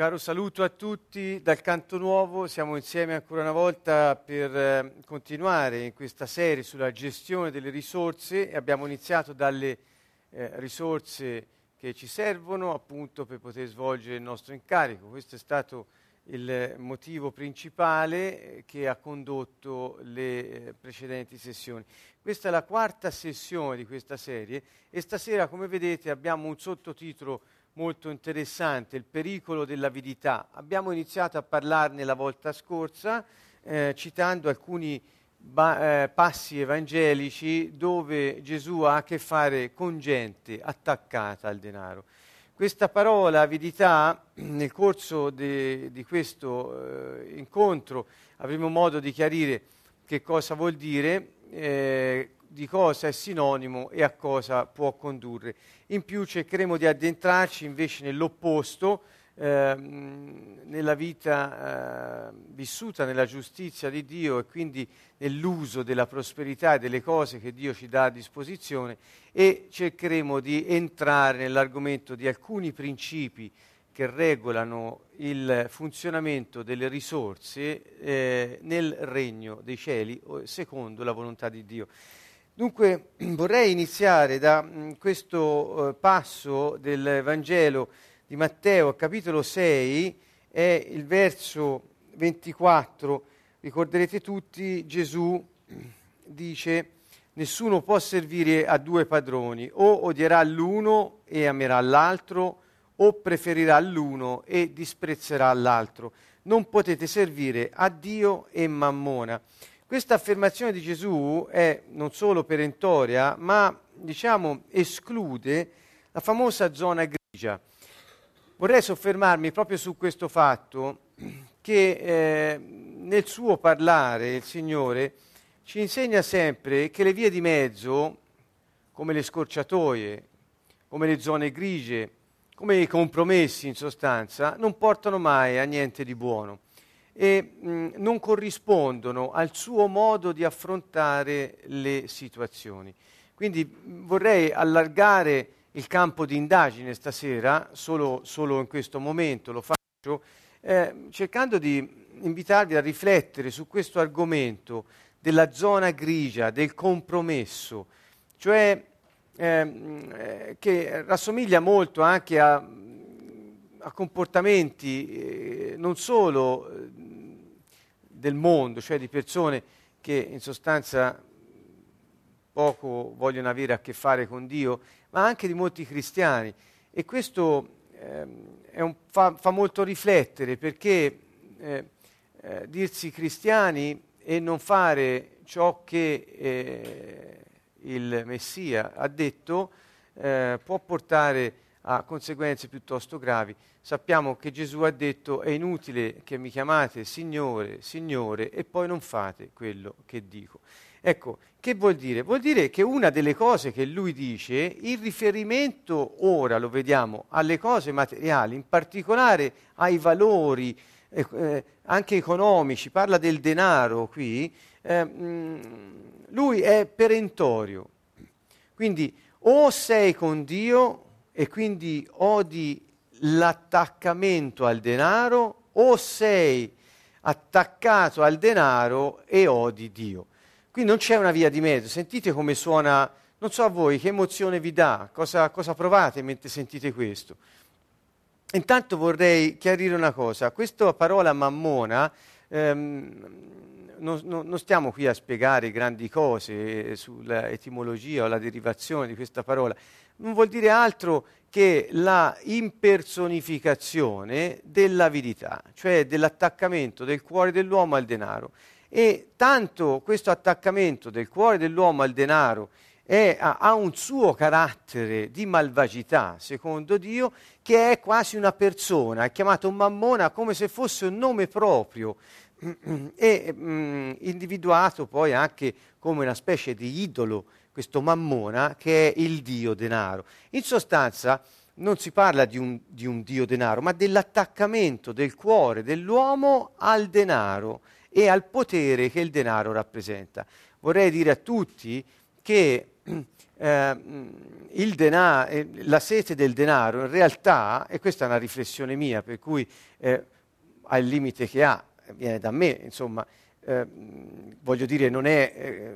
caro saluto a tutti dal Canto Nuovo, siamo insieme ancora una volta per eh, continuare in questa serie sulla gestione delle risorse abbiamo iniziato dalle eh, risorse che ci servono appunto per poter svolgere il nostro incarico. Questo è stato il motivo principale eh, che ha condotto le eh, precedenti sessioni. Questa è la quarta sessione di questa serie e stasera, come vedete, abbiamo un sottotitolo molto interessante, il pericolo dell'avidità. Abbiamo iniziato a parlarne la volta scorsa eh, citando alcuni ba- eh, passi evangelici dove Gesù ha a che fare con gente attaccata al denaro. Questa parola avidità, nel corso de- di questo eh, incontro avremo modo di chiarire che cosa vuol dire, eh, di cosa è sinonimo e a cosa può condurre. In più cercheremo di addentrarci invece nell'opposto, eh, nella vita eh, vissuta nella giustizia di Dio e quindi nell'uso della prosperità e delle cose che Dio ci dà a disposizione e cercheremo di entrare nell'argomento di alcuni principi che regolano il funzionamento delle risorse eh, nel regno dei cieli secondo la volontà di Dio. Dunque vorrei iniziare da mm, questo eh, passo del Vangelo di Matteo, capitolo 6, è il verso 24. Ricorderete tutti, Gesù dice, nessuno può servire a due padroni, o odierà l'uno e amerà l'altro, o preferirà l'uno e disprezzerà l'altro. Non potete servire a Dio e Mammona. Questa affermazione di Gesù è non solo perentoria, ma diciamo esclude la famosa zona grigia. Vorrei soffermarmi proprio su questo fatto che eh, nel suo parlare il Signore ci insegna sempre che le vie di mezzo, come le scorciatoie, come le zone grigie, come i compromessi in sostanza, non portano mai a niente di buono e mh, non corrispondono al suo modo di affrontare le situazioni. Quindi vorrei allargare il campo di indagine stasera, solo, solo in questo momento lo faccio, eh, cercando di invitarvi a riflettere su questo argomento della zona grigia, del compromesso, cioè eh, che rassomiglia molto anche a, a comportamenti eh, non solo eh, del mondo, cioè di persone che in sostanza poco vogliono avere a che fare con Dio, ma anche di molti cristiani. E questo eh, un, fa, fa, molto riflettere perché eh, eh, dirsi cristiani e non fare ciò che eh, il Messia ha detto eh, può portare a conseguenze piuttosto gravi. Sappiamo che Gesù ha detto è inutile che mi chiamate Signore, Signore e poi non fate quello che dico. Ecco, che vuol dire? Vuol dire che una delle cose che lui dice, in riferimento ora, lo vediamo, alle cose materiali, in particolare ai valori eh, eh anche economici, parla del denaro qui, eh, mm, lui è perentorio. Quindi o sei con Dio e quindi odi l'attaccamento al denaro o sei attaccato al denaro e odi Dio. Qui non c'è una via di mezzo, sentite come suona, non so a voi che emozione vi dà, cosa, cosa provate mentre sentite questo. Intanto vorrei chiarire una cosa, questa parola mammona ehm, non, non, non, stiamo qui a spiegare grandi cose sull'etimologia o la derivazione di questa parola, non vuol dire altro che la impersonificazione dell'avidità, cioè dell'attaccamento del cuore dell'uomo al denaro. E tanto questo attaccamento del cuore dell'uomo al denaro è, ha, ha, un suo carattere di malvagità, secondo Dio, che è quasi una persona, è chiamato mammona come se fosse un nome proprio e mh, mm, individuato poi anche come una specie di idolo, questo mammona che è il dio denaro. In sostanza non si parla di un, di un dio denaro, ma dell'attaccamento del cuore dell'uomo al denaro e al potere che il denaro rappresenta. Vorrei dire a tutti che eh, il denaro, eh, la sete del denaro in realtà, e questa è una riflessione mia, per cui eh, ha il limite che ha, viene da me, insomma, eh, voglio dire, non è eh,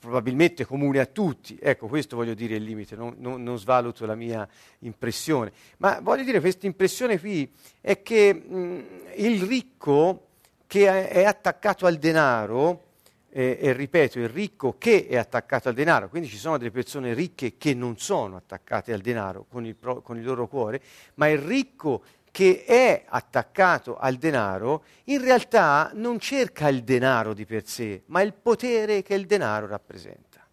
probabilmente comune a tutti, ecco questo voglio dire il limite, non, non, non, svaluto la mia impressione, ma voglio dire questa impressione qui è che mh, il ricco che è attaccato al denaro, eh, e ripeto, il ricco che è attaccato al denaro, quindi ci sono delle persone ricche che non sono attaccate al denaro con il, pro, con il loro cuore, ma il ricco che è attaccato al denaro, in realtà non cerca il denaro di per sé, ma il potere che il denaro rappresenta.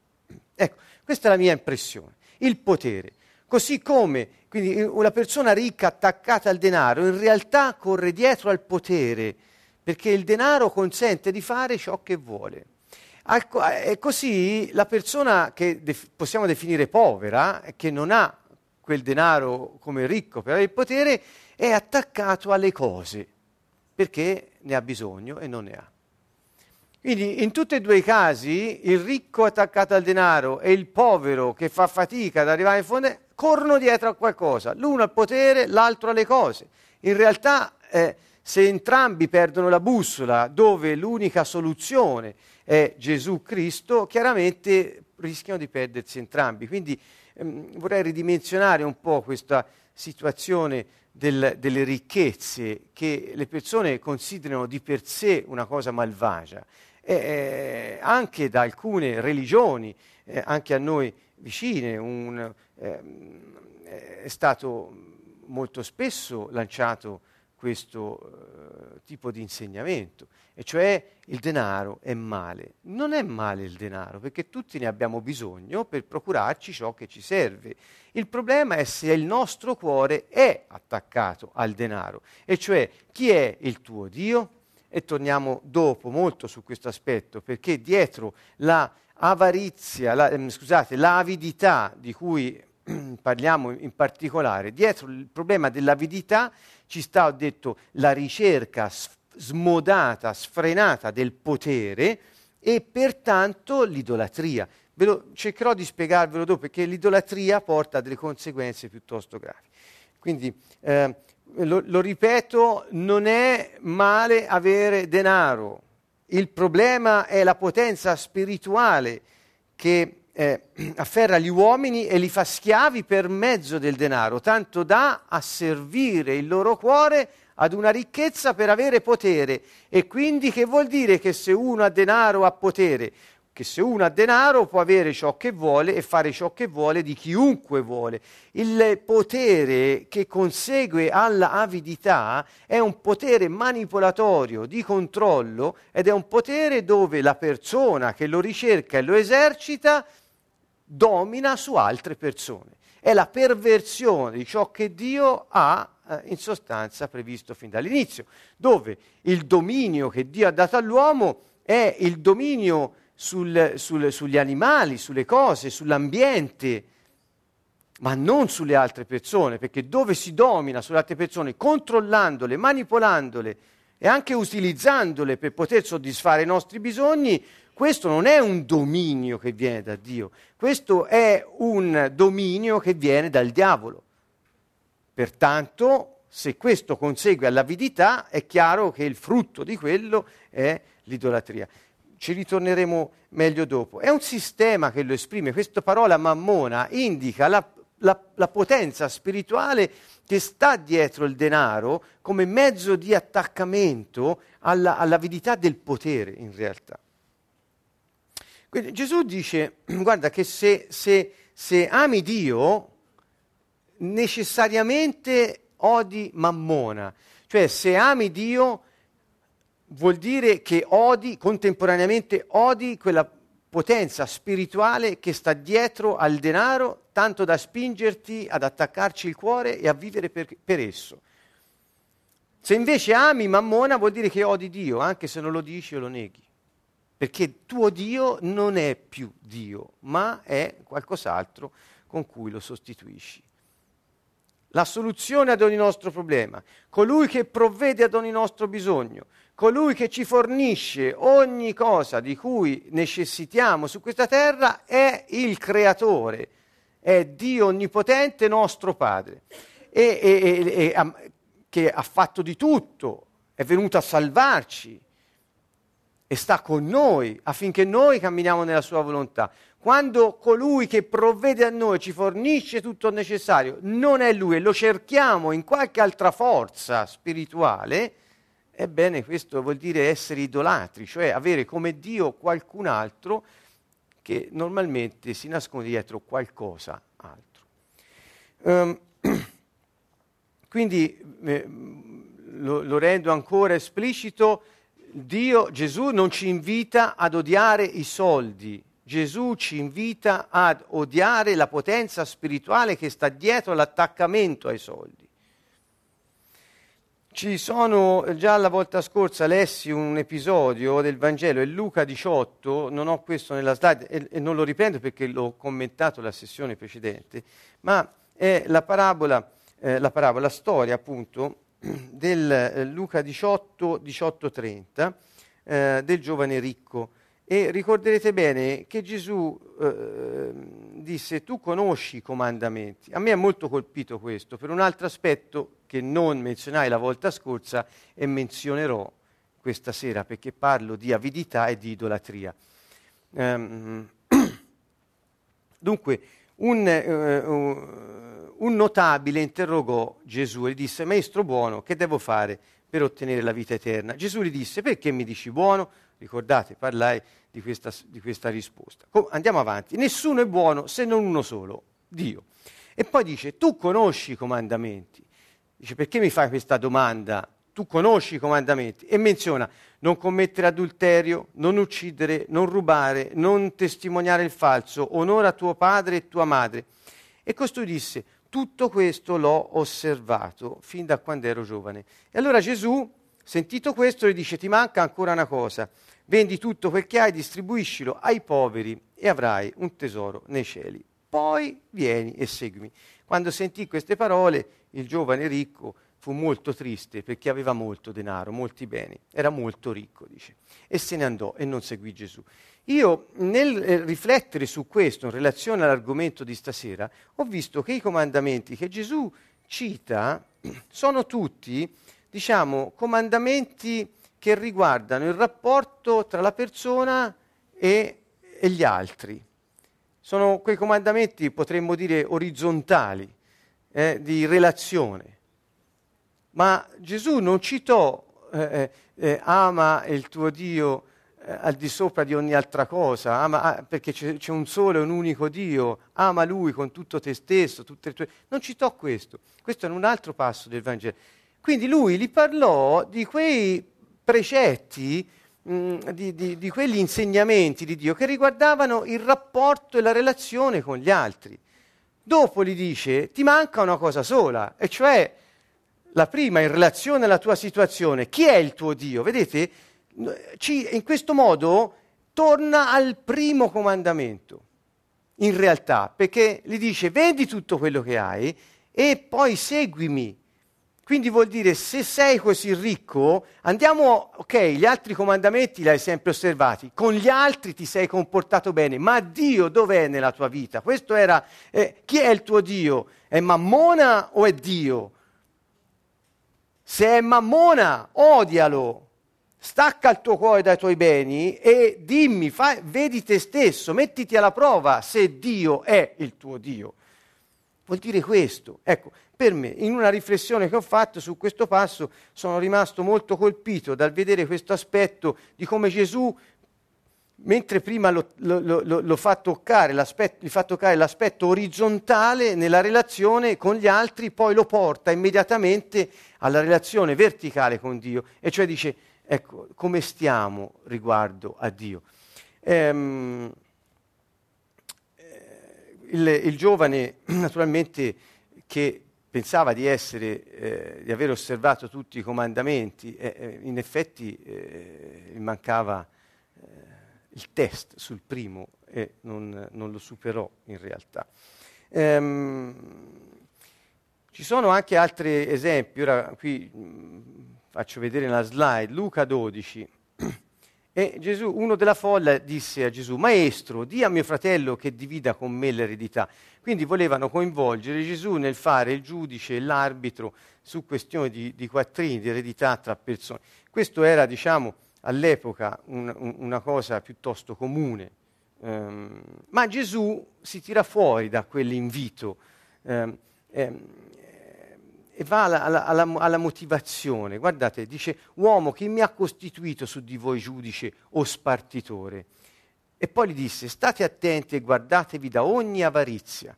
Ecco, questa è la mia impressione, il potere. Così come quindi, una persona ricca attaccata al denaro in realtà corre dietro al potere perché il denaro consente di fare ciò che vuole. E così la persona che def- possiamo definire povera, che non ha quel denaro come ricco per avere il potere, è attaccato alle cose, perché ne ha bisogno e non ne ha. Quindi in tutti e due i casi il ricco attaccato al denaro e il povero che fa fatica ad arrivare in fondo corrono dietro a qualcosa, l'uno al potere, l'altro alle cose. In realtà eh, se entrambi perdono la bussola, dove l'unica soluzione è Gesù Cristo, chiaramente rischiano di perdersi entrambi. Quindi ehm, vorrei ridimensionare un po' questa situazione del, delle ricchezze che le persone considerano di per sé una cosa malvagia. Eh, anche da alcune religioni, eh, anche a noi vicine, un, eh, è stato molto spesso lanciato questo uh, tipo di insegnamento, e cioè il denaro è male. Non è male il denaro, perché tutti ne abbiamo bisogno per procurarci ciò che ci serve. Il problema è se il nostro cuore è attaccato al denaro, e cioè chi è il tuo Dio? E torniamo dopo molto su questo aspetto, perché dietro la avarizia, la, eh, scusate, l'avidità di cui parliamo in particolare, dietro il problema dell'avidità ci sta, ho detto, la ricerca smodata, sfrenata del potere e pertanto l'idolatria. Ve lo, cercherò di spiegarvelo dopo perché l'idolatria porta a delle conseguenze piuttosto gravi. Quindi, eh, lo, lo ripeto, non è male avere denaro. Il problema è la potenza spirituale che eh, afferra gli uomini e li fa schiavi per mezzo del denaro, tanto da a servire il loro cuore ad una ricchezza per avere potere. E quindi che vuol dire che se uno ha denaro ha potere? Che se uno ha denaro può avere ciò che vuole e fare ciò che vuole di chiunque vuole. Il potere che consegue alla avidità è un potere manipolatorio di controllo ed è un potere dove la persona che lo ricerca e lo esercita domina su altre persone. È la perversione di ciò che Dio ha eh, in sostanza previsto fin dall'inizio, dove il dominio che Dio ha dato all'uomo è il dominio sul, sul, sugli animali, sulle cose, sull'ambiente, ma non sulle altre persone, perché dove si domina sulle altre persone, controllandole, manipolandole e anche utilizzandole per poter soddisfare i nostri bisogni, questo non è un dominio che viene da Dio, questo è un dominio che viene dal diavolo. Pertanto, se questo consegue all'avidità, è chiaro che il frutto di quello è l'idolatria. Ci ritorneremo meglio dopo. È un sistema che lo esprime. Questa parola mammona indica la, la, la potenza spirituale che sta dietro il denaro come mezzo di attaccamento alla, all'avidità del potere in realtà. Quindi Gesù dice, guarda che se, se, se ami Dio, necessariamente odi Mammona. Cioè se ami Dio vuol dire che odi, contemporaneamente odi quella potenza spirituale che sta dietro al denaro, tanto da spingerti ad attaccarci il cuore e a vivere per, per esso. Se invece ami Mammona vuol dire che odi Dio, anche se non lo dici o lo neghi perché tuo Dio non è più Dio, ma è qualcos'altro con cui lo sostituisci. La soluzione ad ogni nostro problema, colui che provvede ad ogni nostro bisogno, colui che ci fornisce ogni cosa di cui necessitiamo su questa terra è il creatore, è Dio onnipotente nostro Padre, e, e, e, che ha fatto di tutto, è venuto a salvarci e sta con noi affinché noi camminiamo nella sua volontà. Quando colui che provvede a noi ci fornisce tutto il necessario, non è lui e lo cerchiamo in qualche altra forza spirituale, ebbene questo vuol dire essere idolatri, cioè avere come Dio qualcun altro che normalmente si nasconde dietro qualcosa altro. Um, quindi eh, lo, lo rendo ancora esplicito, Dio, Gesù non ci invita ad odiare i soldi, Gesù ci invita ad odiare la potenza spirituale che sta dietro l'attaccamento ai soldi. Ci sono, già la volta scorsa lessi un episodio del Vangelo, è Luca 18, non ho questo nella slide e, e non lo riprendo perché l'ho commentato la sessione precedente, ma è la parabola, eh, la, parabola, la storia appunto del eh, Luca 18, 18-30, eh, del giovane ricco e ricorderete bene che Gesù eh, disse tu conosci i comandamenti. A me è molto colpito questo per un altro aspetto che non menzionai la volta scorsa e menzionerò questa sera perché parlo di avidità e di idolatria. Um, dunque, un, uh, un notabile interrogò Gesù e disse, Maestro buono, che devo fare per ottenere la vita eterna? Gesù gli disse, perché mi dici buono? Ricordate, parlai di questa, di questa risposta. Andiamo avanti. Nessuno è buono se non uno solo, Dio. E poi dice, tu conosci i comandamenti. Dice, perché mi fai questa domanda? Tu conosci i comandamenti. E menziona, non commettere adulterio, non uccidere, non rubare, non testimoniare il falso, onora tuo padre e tua madre. E costui disse, tutto questo l'ho osservato fin da quando ero giovane. E allora Gesù Sentito questo, gli dice: Ti manca ancora una cosa. Vendi tutto quel che hai, distribuiscilo ai poveri e avrai un tesoro nei cieli. Poi vieni e seguimi. Quando sentì queste parole, il giovane ricco fu molto triste perché aveva molto denaro, molti beni, era molto ricco, dice, e se ne andò e non seguì Gesù. Io nel eh, riflettere su questo in relazione all'argomento di stasera, ho visto che i comandamenti che Gesù cita sono tutti diciamo, comandamenti che riguardano il rapporto tra la persona e, e gli altri. Sono quei comandamenti, potremmo dire, orizzontali, eh, di relazione. Ma Gesù non citò eh, eh, eh ama il tuo Dio eh, al di sopra di ogni altra cosa, ama, ah, perché c'è, c'è, un solo e un unico Dio, ama Lui con tutto te stesso, tutte le tue... Non citò questo, questo è un altro passo del Vangelo. Quindi lui gli parlò di quei precetti, mh, di, di, di quegli insegnamenti di Dio che riguardavano il rapporto e la relazione con gli altri. Dopo gli dice, ti manca una cosa sola, e cioè la prima in relazione alla tua situazione. Chi è il tuo Dio? Vedete, in questo modo torna al primo comandamento, in realtà, perché gli dice, vendi tutto quello che hai e poi seguimi. Quindi vuol dire, se sei così ricco, andiamo, ok, gli altri comandamenti li hai sempre osservati, con gli altri ti sei comportato bene, ma Dio dov'è nella tua vita? Questo era, eh, chi è il tuo Dio? È Mammona o è Dio? Se è Mammona, odialo, stacca il tuo cuore dai tuoi beni e dimmi, fai, vedi te stesso, mettiti alla prova se Dio è il tuo Dio. Vuol dire questo. Ecco, per me, in una riflessione che ho fatto su questo passo, sono rimasto molto colpito dal vedere questo aspetto di come Gesù, mentre prima lo, lo, lo, lo fa toccare gli fa toccare l'aspetto orizzontale nella relazione con gli altri, poi lo porta immediatamente alla relazione verticale con Dio, e cioè dice, ecco, come stiamo riguardo a Dio. Ehm, il, il, giovane, naturalmente, che pensava di, essere, eh, di aver osservato tutti i comandamenti, eh, in effetti eh, mancava eh, il test sul primo e non, non lo superò in realtà. Ehm, ci sono anche altri esempi, ora qui mh, faccio vedere la slide, Luca 12. E Gesù, uno della folla disse a Gesù, Maestro, di a mio fratello che divida con me l'eredità. Quindi volevano coinvolgere Gesù nel fare il giudice e l'arbitro su questioni di, di quattrini, di eredità tra persone. Questo era, diciamo, all'epoca un, un, una cosa piuttosto comune. Um, ma Gesù si tira fuori da quell'invito. Um, um, e va alla, alla, alla, alla, motivazione. Guardate, dice, uomo, chi mi ha costituito su di voi giudice o spartitore? E poi gli disse, state attenti e guardatevi da ogni avarizia.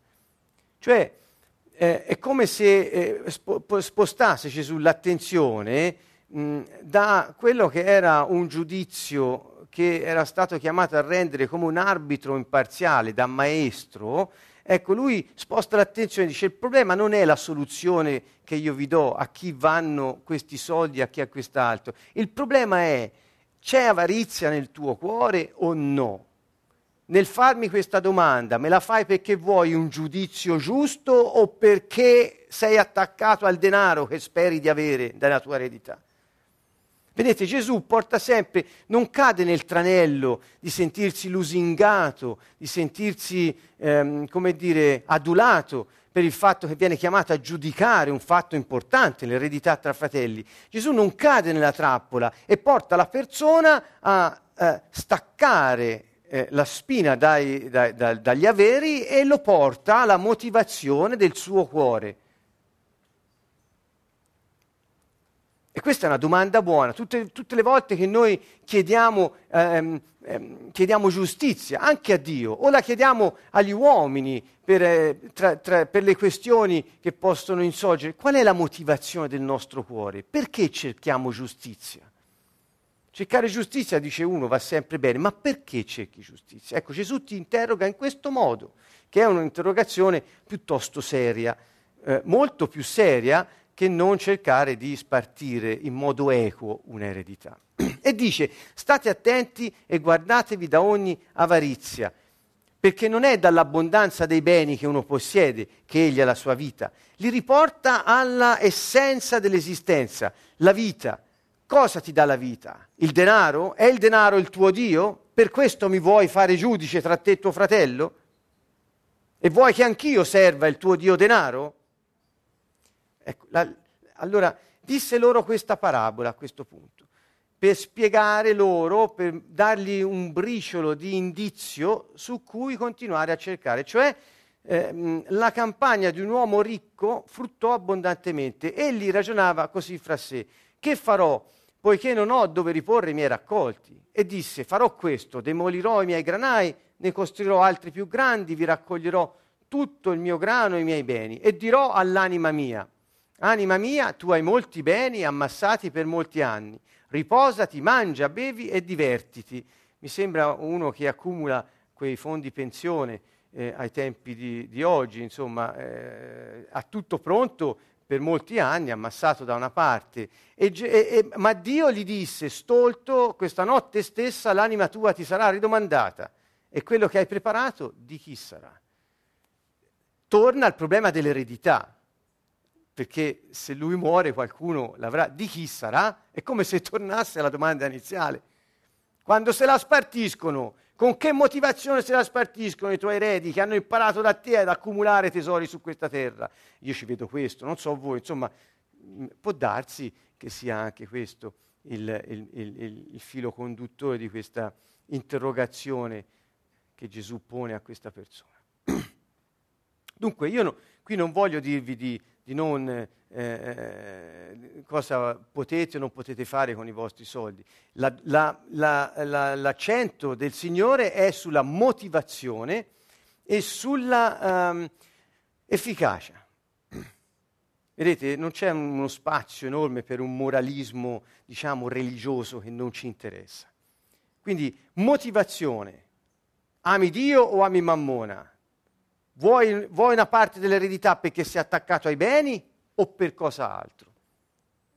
Cioè, eh, è come se eh, spo, spostasse Gesù l'attenzione mh, da quello che era un giudizio che era stato chiamato a rendere come un arbitro imparziale, da maestro, Ecco, lui sposta l'attenzione e dice il problema non è la soluzione che io vi do a chi vanno questi soldi, a chi ha quest'altro. Il problema è c'è avarizia nel tuo cuore o no? Nel farmi questa domanda, me la fai perché vuoi un giudizio giusto o perché sei attaccato al denaro che speri di avere dalla tua eredità? Vedete, Gesù porta sempre, non cade nel tranello di sentirsi lusingato, di sentirsi, ehm, come dire, adulato per il fatto che viene chiamato a giudicare un fatto importante, l'eredità tra fratelli. Gesù non cade nella trappola e porta la persona a eh, staccare eh, la spina dai, dai, dai, dagli averi e lo porta alla motivazione del suo cuore. E questa è una domanda buona. Tutte, tutte le volte che noi chiediamo, ehm, ehm, chiediamo, giustizia, anche a Dio, o la chiediamo agli uomini per, eh, tra, tra, per le questioni che possono insorgere, qual è la motivazione del nostro cuore? Perché cerchiamo giustizia? Cercare giustizia, dice uno, va sempre bene, ma perché cerchi giustizia? Ecco, Gesù ti interroga in questo modo, che è un'interrogazione piuttosto seria, eh, molto più seria che non cercare di spartire in modo equo un'eredità. E dice, state attenti e guardatevi da ogni avarizia, perché non è dall'abbondanza dei beni che uno possiede che egli ha la sua vita, li riporta alla essenza dell'esistenza, la vita. Cosa ti dà la vita? Il denaro? È il denaro il tuo Dio? Per questo mi vuoi fare giudice tra te e tuo fratello? E vuoi che anch'io serva il tuo Dio denaro? Ecco, la, allora disse loro questa parabola a questo punto, per spiegare loro, per dargli un briciolo di indizio su cui continuare a cercare, cioè eh, la campagna di un uomo ricco fruttò abbondantemente. Egli ragionava così fra sé, che farò poiché non ho dove riporre i miei raccolti? E disse, farò questo, demolirò i miei granai, ne costruirò altri più grandi, vi raccoglierò tutto il mio grano e i miei beni e dirò all'anima mia, Anima mia, tu hai molti beni ammassati per molti anni. Riposati, mangia, bevi e divertiti. Mi sembra uno che accumula quei fondi pensione eh, ai tempi di, di oggi, insomma, eh, tutto pronto per molti anni, ammassato da una parte. E, e, ma Dio gli disse, stolto, questa notte stessa l'anima tua ti sarà ridomandata e quello che hai preparato di chi sarà? Torna al problema dell'eredità perché se lui muore qualcuno l'avrà, di chi sarà? È come se tornasse alla domanda iniziale. Quando se la spartiscono, con che motivazione se la spartiscono i tuoi eredi che hanno imparato da te ad accumulare tesori su questa terra? Io ci vedo questo, non so voi, insomma, mm, può darsi che sia anche questo il, il, il, il filo conduttore di questa interrogazione che Gesù pone a questa persona. Dunque, io no, qui non voglio dirvi di di non eh, eh, cosa potete o non potete fare con i vostri soldi. La, la, la, l'accento del Signore è sulla motivazione e sulla um, efficacia. Vedete, non c'è uno spazio enorme per un moralismo, diciamo, religioso che non ci interessa. Quindi motivazione. Ami Dio o ami Mammona? Vuoi, vuoi una parte dell'eredità perché sei attaccato ai beni o per cosa altro?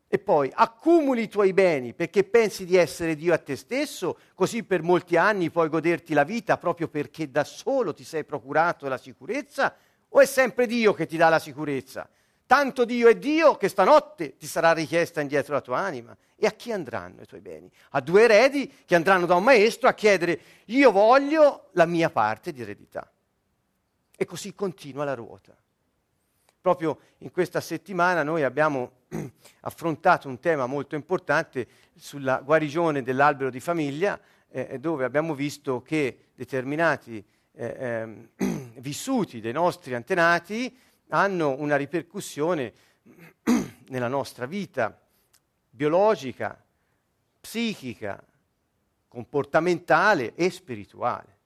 E poi accumuli i tuoi beni perché pensi di essere Dio a te stesso, così per molti anni puoi goderti la vita proprio perché da solo ti sei procurato la sicurezza, o è sempre Dio che ti dà la sicurezza? tanto Dio è Dio che stanotte ti sarà richiesta indietro la tua anima. E a chi andranno i tuoi beni? A due eredi che andranno da un maestro a chiedere io voglio la mia parte di eredità. E così continua la ruota. Proprio in questa settimana noi abbiamo affrontato un tema molto importante sulla guarigione dell'albero di famiglia, eh, dove abbiamo visto che determinati eh, eh, vissuti dei nostri antenati hanno una ripercussione nella nostra vita biologica, psichica, comportamentale e spirituale.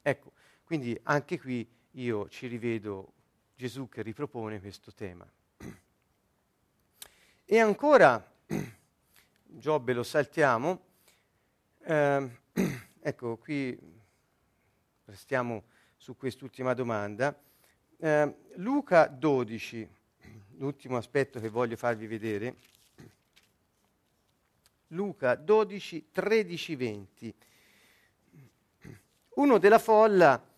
Ecco, quindi anche qui io ci rivedo Gesù che ripropone questo tema. E ancora, Giobbe lo saltiamo, eh, ecco qui restiamo su quest'ultima domanda. Eh, Luca 12, l'ultimo aspetto che voglio farvi vedere. Luca 12, 13, 20. Uno della folla,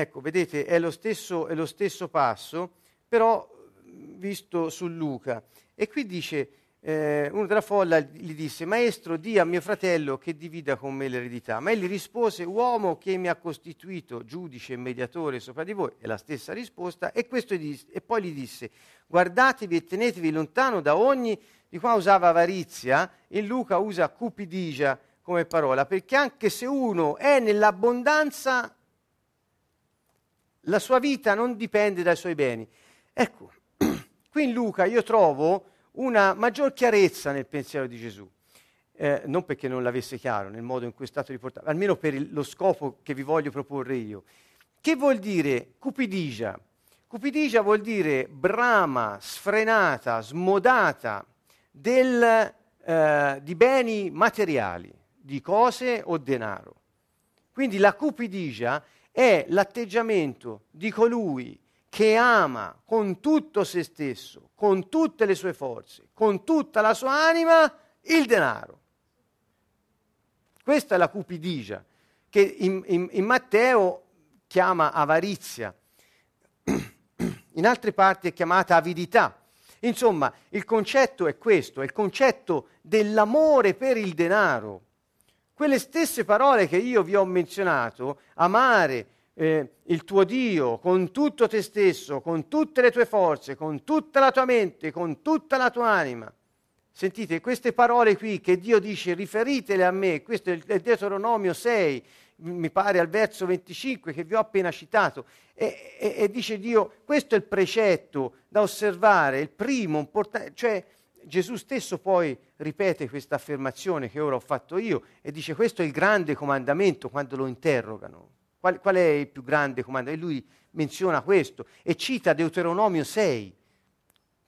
ecco, vedete, è lo stesso, è lo stesso passo, però visto su Luca. E qui dice, eh, uno della folla gli disse, maestro, di a mio fratello che divida con me l'eredità. Ma egli rispose, uomo che mi ha costituito giudice e mediatore sopra di voi, è la stessa risposta, e, disse, e poi gli disse, guardatevi e tenetevi lontano da ogni di qua usava avarizia, in Luca usa cupidigia come parola, perché anche se uno è nell'abbondanza, la sua vita non dipende dai suoi beni. Ecco, qui in Luca io trovo una maggior chiarezza nel pensiero di Gesù. Eh, non perché non l'avesse chiaro nel modo in cui è stato riportato, almeno per il, lo scopo che vi voglio proporre io. Che vuol dire cupidigia? Cupidigia vuol dire brama, sfrenata, smodata, del, eh, di beni materiali, di cose o denaro. Quindi la cupidigia è l'atteggiamento di colui che ama con tutto se stesso, con tutte le sue forze, con tutta la sua anima, il denaro. Questa è la cupidigia, che in, in, in Matteo chiama avarizia, in altre parti è chiamata avidità. Insomma, il concetto è questo, è il concetto dell'amore per il denaro. Quelle stesse parole che io vi ho menzionato, amare eh, il tuo Dio con tutto te stesso, con tutte le tue forze, con tutta la tua mente, con tutta la tua anima. Sentite, queste parole qui che Dio dice riferitele a me, questo è Deuteronomio 6, mi pare al verso 25 che vi ho appena citato, e, e, e dice Dio, questo è il precetto da osservare, il primo, importante, cioè Gesù stesso poi ripete questa affermazione che ora ho fatto io e dice questo è il grande comandamento quando lo interrogano. Qual, qual è il più grande comandamento? E lui menziona questo e cita Deuteronomio 6,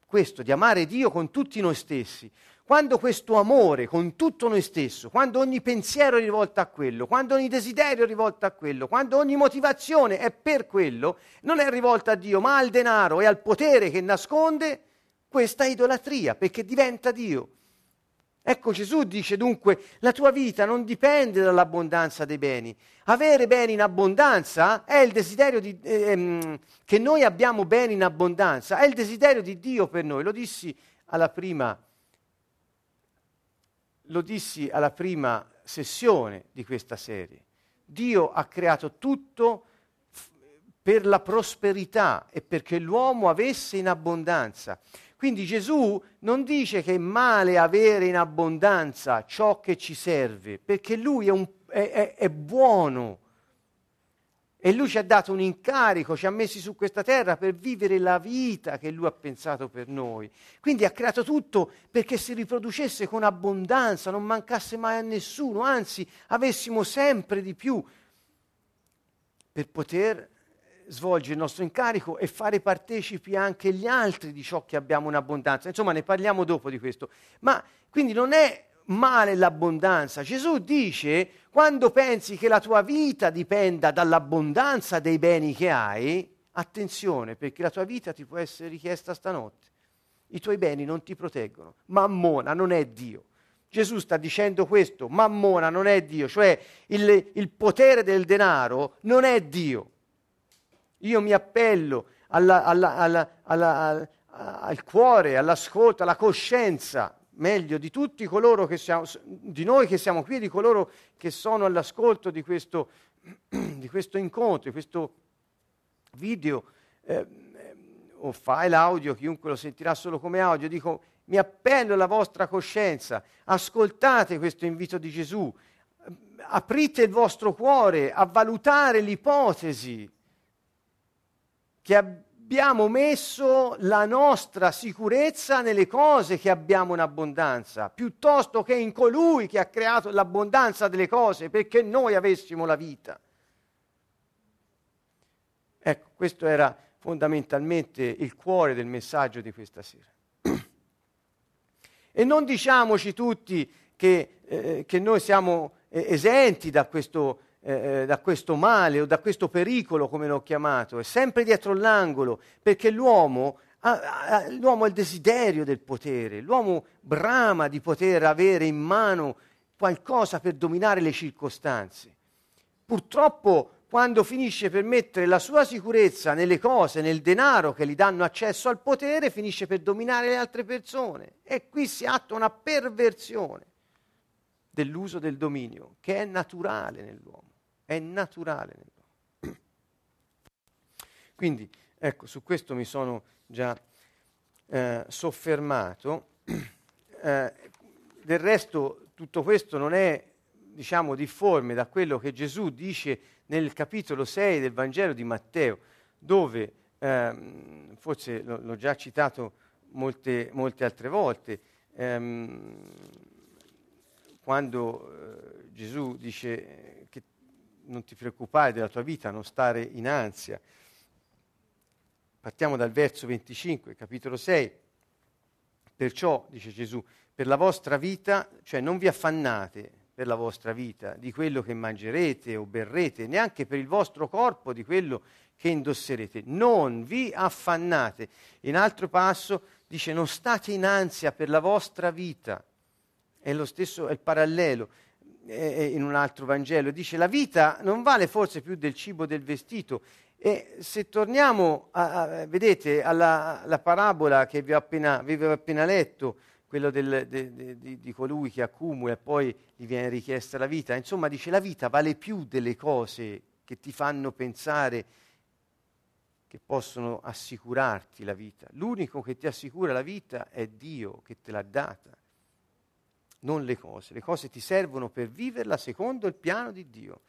questo di amare Dio con tutti noi stessi. Quando questo amore con tutto noi stesso, quando ogni pensiero è rivolto a quello, quando ogni desiderio è rivolto a quello, quando ogni motivazione è per quello, non è rivolta a Dio, ma al denaro e al potere che nasconde, questa è idolatria, perché diventa Dio. Ecco Gesù dice dunque, la tua vita non dipende dall'abbondanza dei beni. Avere beni in abbondanza è il desiderio di, ehm, che noi abbiamo beni in abbondanza, è il desiderio di Dio per noi. Lo dissi alla prima lo dissi alla prima sessione di questa serie. Dio ha creato tutto f- per la prosperità e perché l'uomo avesse in abbondanza. Quindi Gesù non dice che è male avere in abbondanza ciò che ci serve, perché lui è, un, è, è, è buono e lui ci ha dato un incarico, ci ha messi su questa terra per vivere la vita che lui ha pensato per noi. Quindi ha creato tutto perché si riproducesse con abbondanza, non mancasse mai a nessuno, anzi avessimo sempre di più per poter svolgere il nostro incarico e fare partecipi anche gli altri di ciò che abbiamo in abbondanza. Insomma, ne parliamo dopo di questo. Ma quindi non è male l'abbondanza. Gesù dice, quando pensi che la tua vita dipenda dall'abbondanza dei beni che hai, attenzione, perché la tua vita ti può essere richiesta stanotte. I tuoi beni non ti proteggono. Mammona non è Dio. Gesù sta dicendo questo, Mammona non è Dio, cioè il, il potere del denaro non è Dio. Io mi appello alla, alla, alla, al cuore, all'ascolto, alla coscienza, meglio di tutti coloro che siamo, di noi che siamo qui di coloro che sono all'ascolto di questo, di questo incontro, di questo video eh, o file audio, chiunque lo sentirà solo come audio, dico mi appello alla vostra coscienza, ascoltate questo invito di Gesù, aprite il vostro cuore a valutare l'ipotesi che abbiamo messo la nostra sicurezza nelle cose che abbiamo in abbondanza, piuttosto che in colui che ha creato l'abbondanza delle cose perché noi avessimo la vita. Ecco, questo era fondamentalmente il cuore del messaggio di questa sera. E non diciamoci tutti che, eh, che noi siamo esenti da questo, eh, eh, da questo male o da questo pericolo, come l'ho chiamato, è sempre dietro l'angolo, perché l'uomo ha, ha, l'uomo ha il desiderio del potere, l'uomo brama di poter avere in mano qualcosa per dominare le circostanze. Purtroppo quando finisce per mettere la sua sicurezza nelle cose, nel denaro che gli danno accesso al potere, finisce per dominare le altre persone. E qui si attua una perversione dell'uso del dominio, che è naturale nell'uomo. È naturale. Quindi, ecco, su questo mi sono già eh, soffermato. Eh, del resto, tutto questo non è, diciamo, difforme da quello che Gesù dice nel capitolo 6 del Vangelo di Matteo, dove, ehm, forse l- l'ho già citato molte, molte altre volte, ehm, quando eh, Gesù dice non ti preoccupare della tua vita, non stare in ansia. Partiamo dal verso 25, capitolo 6. Perciò, dice Gesù, per la vostra vita, cioè non vi affannate per la vostra vita, di quello che mangerete o berrete, neanche per il vostro corpo, di quello che indosserete. Non vi affannate. In altro passo dice non state in ansia per la vostra vita. È lo stesso, è il parallelo in un altro Vangelo. Dice la vita non vale forse più del cibo del vestito. E se torniamo, a, a, vedete, alla, alla, parabola che vi ho appena, avevo appena letto, de, de, de, di colui che accumula e poi gli viene richiesta la vita. Insomma, dice la vita vale più delle cose che ti fanno pensare che possono assicurarti la vita. L'unico che ti assicura la vita è Dio che te l'ha data, non le cose. Le cose ti servono per viverla secondo il piano di Dio.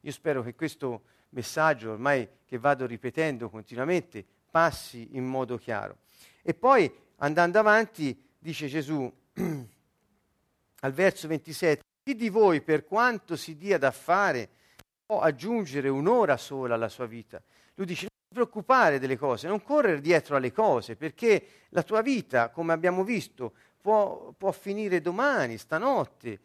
Io spero che questo messaggio, ormai che vado ripetendo continuamente, passi in modo chiaro. E poi, andando avanti, dice Gesù al verso 27, chi di voi per quanto si dia da fare può aggiungere un'ora sola alla sua vita? Lui dice preoccupare delle cose, non correre dietro alle cose, perché la tua vita, come abbiamo visto, può, può finire domani, stanotte,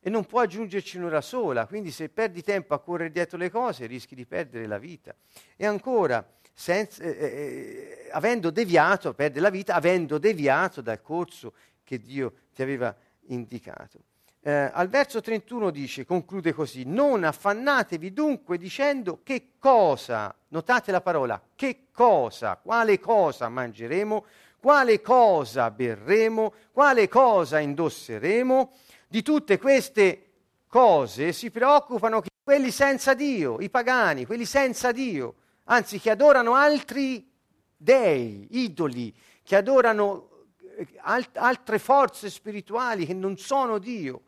e non può aggiungerci un'ora sola, quindi se perdi tempo a correre dietro le cose rischi di perdere la vita. E ancora, senza, eh, eh, avendo deviato, perde la vita, avendo deviato dal corso che Dio ti aveva indicato. Eh, al verso 31 dice, conclude così, non affannatevi dunque dicendo che cosa, notate la parola, che cosa, quale cosa mangeremo, quale cosa berremo, quale cosa indosseremo. Di tutte queste cose si preoccupano quelli senza Dio, i pagani, quelli senza Dio anzi che adorano altri dei, idoli, che adorano eh, alt- altre forze spirituali che non sono Dio.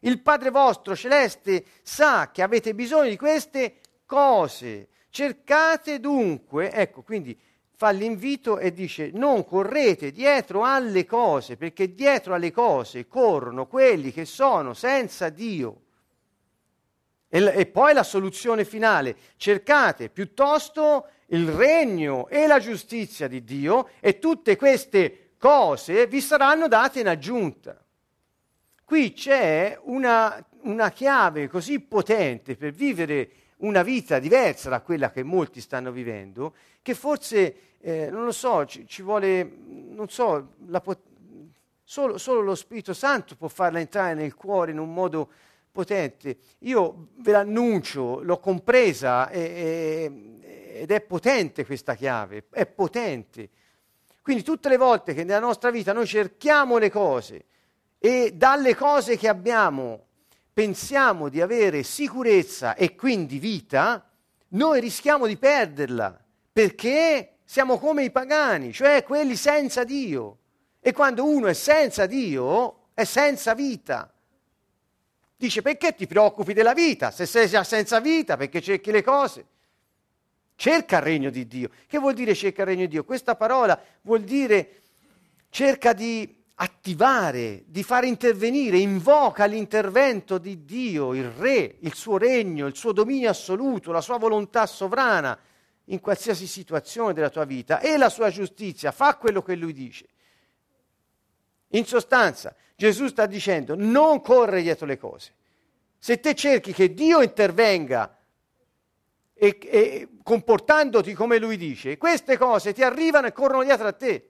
Il Padre vostro celeste sa che avete bisogno di queste cose. Cercate dunque, ecco, quindi fa l'invito e dice non correte dietro alle cose, perché dietro alle cose corrono quelli che sono senza Dio. E, e poi la soluzione finale, cercate piuttosto il regno e la giustizia di Dio e tutte queste cose vi saranno date in aggiunta. Qui c'è una, una chiave così potente per vivere una vita diversa da quella che molti stanno vivendo, che forse, eh, non lo so, ci, ci vuole, non so, pot- solo, solo, lo Spirito Santo può farla entrare nel cuore in un modo potente. Io ve l'annuncio, l'ho compresa e, e, ed è potente questa chiave, è potente. Quindi tutte le volte che nella nostra vita noi cerchiamo le cose e dalle cose che abbiamo pensiamo di avere sicurezza e quindi vita, noi rischiamo di perderla perché siamo come i pagani, cioè quelli senza Dio. E quando uno è senza Dio, è senza vita. Dice perché ti preoccupi della vita? Se sei già senza vita, perché cerchi le cose? Cerca il regno di Dio. Che vuol dire cerca il regno di Dio? Questa parola vuol dire cerca di attivare, di fare intervenire, invoca l'intervento di Dio, il Re, il suo regno, il suo dominio assoluto, la sua volontà sovrana in qualsiasi situazione della tua vita e la sua giustizia, fa quello che lui dice. In sostanza, Gesù sta dicendo non corre dietro le cose. Se te cerchi che Dio intervenga e, e comportandoti come lui dice, queste cose ti arrivano e corrono dietro a te.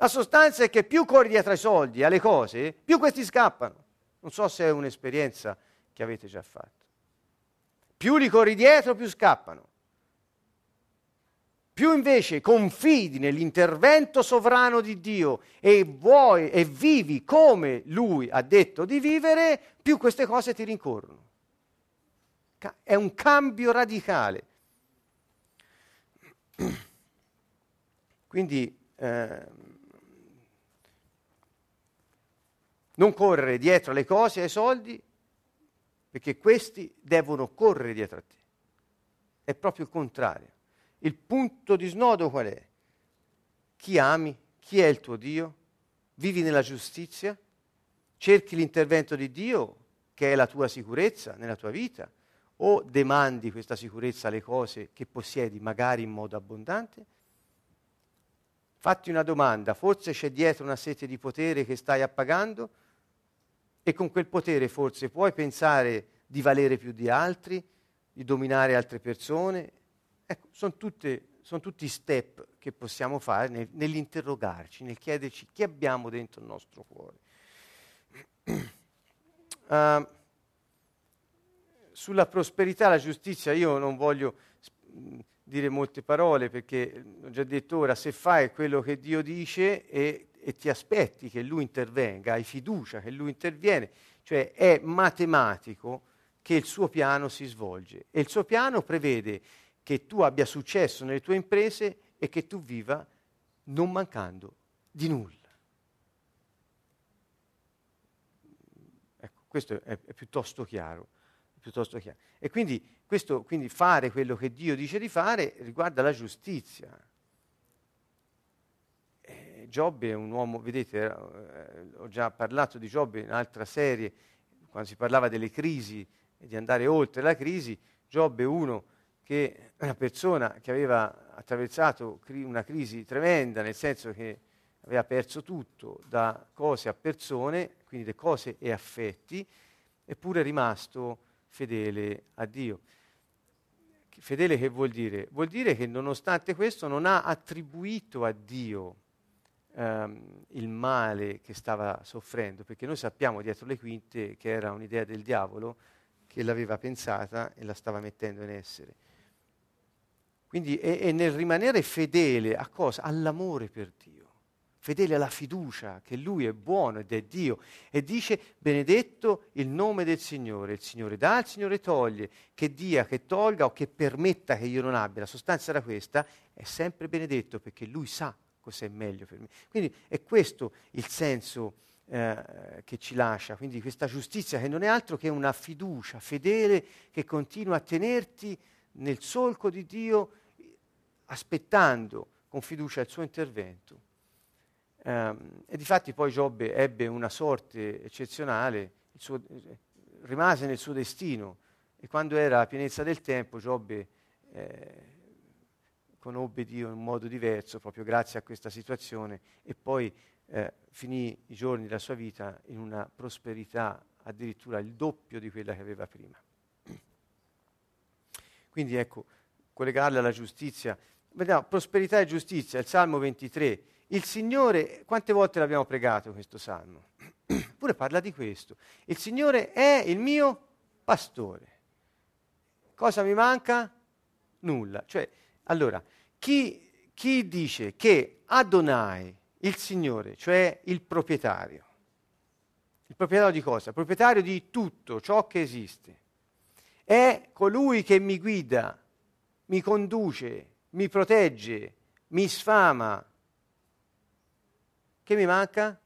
La sostanza è che più corri dietro ai soldi, alle cose, più questi scappano. Non so se è un'esperienza che avete già fatto. Più li corri dietro, più scappano. Più invece confidi nell'intervento sovrano di Dio e vuoi e vivi come Lui ha detto di vivere, più queste cose ti rincorrono. È un cambio radicale. Quindi eh, Non correre dietro alle cose, ai soldi, perché questi devono correre dietro a te. È proprio il contrario. Il punto di snodo qual è? Chi ami? Chi è il tuo Dio? Vivi nella giustizia? Cerchi l'intervento di Dio, che è la tua sicurezza nella tua vita? O demandi questa sicurezza alle cose che possiedi, magari in modo abbondante? Fatti una domanda, forse c'è dietro una sete di potere che stai appagando? E con quel potere forse puoi pensare di valere più di altri, di dominare altre persone. Ecco, sono, tutte, tutti step che possiamo fare nel, nell'interrogarci, nel chiederci chi abbiamo dentro il nostro cuore. Uh, sulla prosperità la giustizia io non voglio dire molte parole perché ho già detto ora, se fai quello che Dio dice e e ti aspetti che lui intervenga, hai fiducia che lui interviene, cioè è matematico che il suo piano si svolge e il suo piano prevede che tu abbia successo nelle tue imprese e che tu viva non mancando di nulla. Ecco, questo è, è piuttosto chiaro. Piuttosto chiaro. E quindi, questo, quindi fare quello che Dio dice di fare riguarda la giustizia. Giobbe è un uomo, vedete, eh, ho già parlato di Giobbe in un'altra serie, quando si parlava delle crisi e di andare oltre la crisi, Giobbe è uno che è una persona che aveva attraversato cri- una crisi tremenda, nel senso che aveva perso tutto, da cose a persone, quindi da cose e affetti, eppure è rimasto fedele a Dio. Fedele che vuol dire? Vuol dire che nonostante questo non ha attribuito a Dio ehm, il male che stava soffrendo, perché noi sappiamo dietro le quinte che era un'idea del diavolo che l'aveva pensata e la stava mettendo in essere. Quindi è, è nel rimanere fedele a cosa? All'amore per Dio fedele alla fiducia che Lui è buono ed è Dio e dice benedetto il nome del Signore, il Signore dà, il Signore toglie, che dia, che tolga o che permetta che io non abbia. La sostanza era questa, è sempre benedetto perché Lui sa cos'è meglio per me. Quindi è questo il senso eh, che ci lascia, quindi questa giustizia che non è altro che una fiducia fedele che continua a tenerti nel solco di Dio aspettando con fiducia il suo intervento. Um, e difatti poi Giobbe ebbe una sorte eccezionale, suo, rimase nel suo destino e quando era la pienezza del tempo Giobbe eh, conobbe Dio in un modo diverso proprio grazie a questa situazione e poi eh, finì i giorni della sua vita in una prosperità addirittura il doppio di quella che aveva prima. Quindi ecco, collegarla alla giustizia. Vediamo, prosperità e giustizia, il Salmo 23. Il Signore, quante volte l'abbiamo pregato questo Salmo? Pure parla di questo. Il Signore è il mio pastore. Cosa mi manca? Nulla. Cioè, allora, chi, chi dice che Adonai, il Signore, cioè il proprietario, il proprietario di cosa? Il proprietario di tutto ciò che esiste, è colui che mi guida, mi conduce, mi protegge, mi sfama. Che mi manca?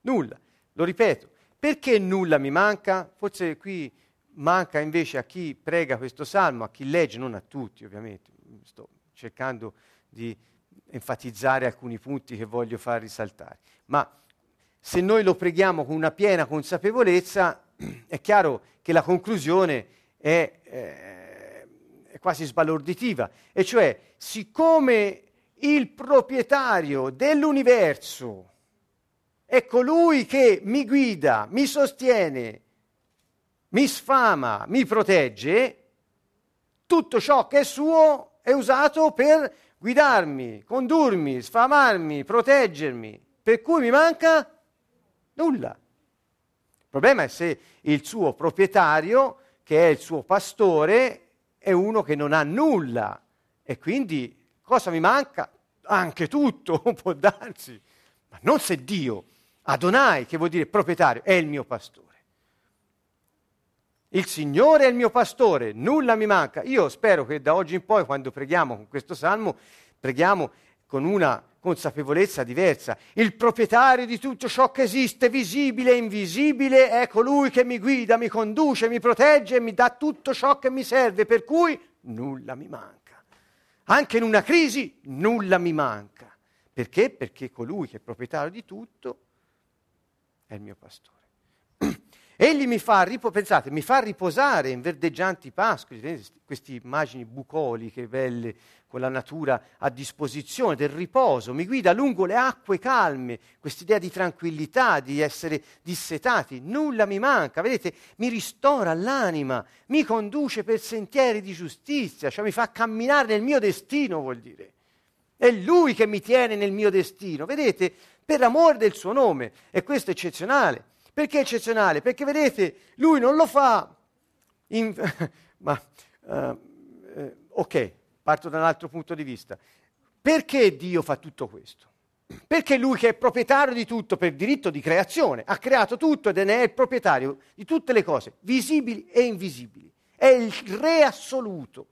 Nulla. Lo ripeto, perché nulla mi manca? Forse qui manca invece a chi prega questo salmo, a chi legge, non a tutti ovviamente, sto cercando di enfatizzare alcuni punti che voglio far risaltare, ma se noi lo preghiamo con una piena consapevolezza, è chiaro che la conclusione è, eh, è quasi sbalorditiva, e cioè siccome il proprietario dell'universo è colui che mi guida, mi sostiene, mi sfama, mi protegge, tutto ciò che è suo è usato per guidarmi, condurmi, sfamarmi, proteggermi. Per cui mi manca nulla. Il problema è se il suo proprietario, che è il suo pastore, è uno che non ha nulla. E quindi cosa mi manca? Anche tutto, può darsi. Ma non se Dio Adonai, che vuol dire proprietario, è il mio pastore. Il Signore è il mio pastore, nulla mi manca. Io spero che da oggi in poi, quando preghiamo con questo salmo, preghiamo con una consapevolezza diversa. Il proprietario di tutto ciò che esiste, visibile e invisibile, è colui che mi guida, mi conduce, mi protegge e mi dà tutto ciò che mi serve, per cui nulla mi manca. Anche in una crisi nulla mi manca. Perché? Perché colui che è proprietario di tutto è il mio pastore. Egli mi fa, ripo- pensate, mi fa riposare in verdeggianti pascoli, queste immagini bucoliche, belle, con la natura a disposizione, del riposo, mi guida lungo le acque calme, quest'idea di tranquillità, di essere dissetati, nulla mi manca, vedete, mi ristora l'anima, mi conduce per sentieri di giustizia, cioè mi fa camminare nel mio destino, vuol dire. È Lui che mi tiene nel mio destino, vedete, per amore del suo nome, e questo è eccezionale. Perché eccezionale? Perché vedete, lui non lo fa, in, ma uh, ok, parto da un altro punto di vista. Perché Dio fa tutto questo? Perché lui che è proprietario di tutto per diritto di creazione, ha creato tutto ed è il proprietario di tutte le cose, visibili e invisibili. È il re assoluto,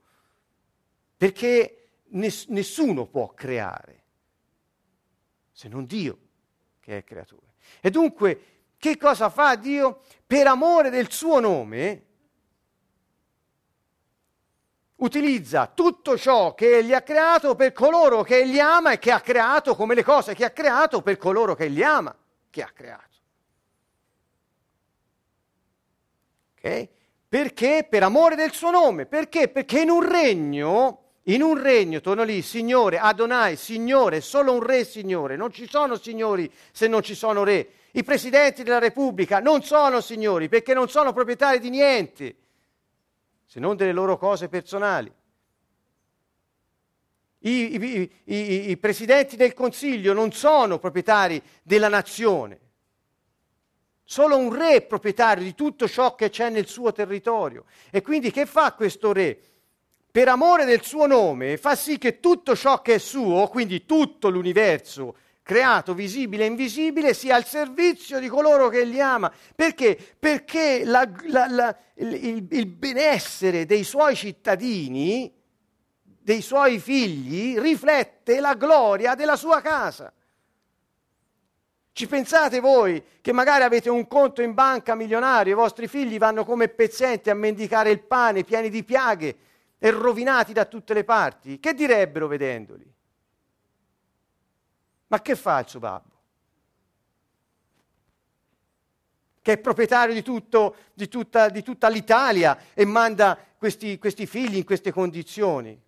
perché ness- nessuno può creare se non Dio che è creatore. E dunque, che cosa fa Dio? Per amore del suo nome, utilizza tutto ciò che egli ha creato per coloro che egli ama e che ha creato come le cose che ha creato per coloro che egli ama, che ha creato. Ok? Perché? Per amore del suo nome. Perché? Perché in un regno in un regno, torno lì, Signore, Adonai, Signore, solo un re, Signore. Non ci sono signori se non ci sono re. I presidenti della Repubblica non sono signori perché non sono proprietari di niente, se non delle loro cose personali. I, i, i, I, presidenti del Consiglio non sono proprietari della nazione. Solo un re è proprietario di tutto ciò che c'è nel suo territorio. E quindi che fa questo re? per amore del suo nome, fa sì che tutto ciò che è suo, quindi tutto l'universo creato, visibile e invisibile, sia al servizio di coloro che li ama. Perché? Perché la, la, la, il, il benessere dei suoi cittadini, dei suoi figli, riflette la gloria della sua casa. Ci pensate voi che magari avete un conto in banca milionario, i vostri figli vanno come pezzenti a mendicare il pane pieni di piaghe e rovinati da tutte le parti, che direbbero vedendoli? Ma che fa il suo babbo? Che è proprietario di, tutto, di, tutta, di tutta, l'Italia e manda questi, questi figli in queste condizioni.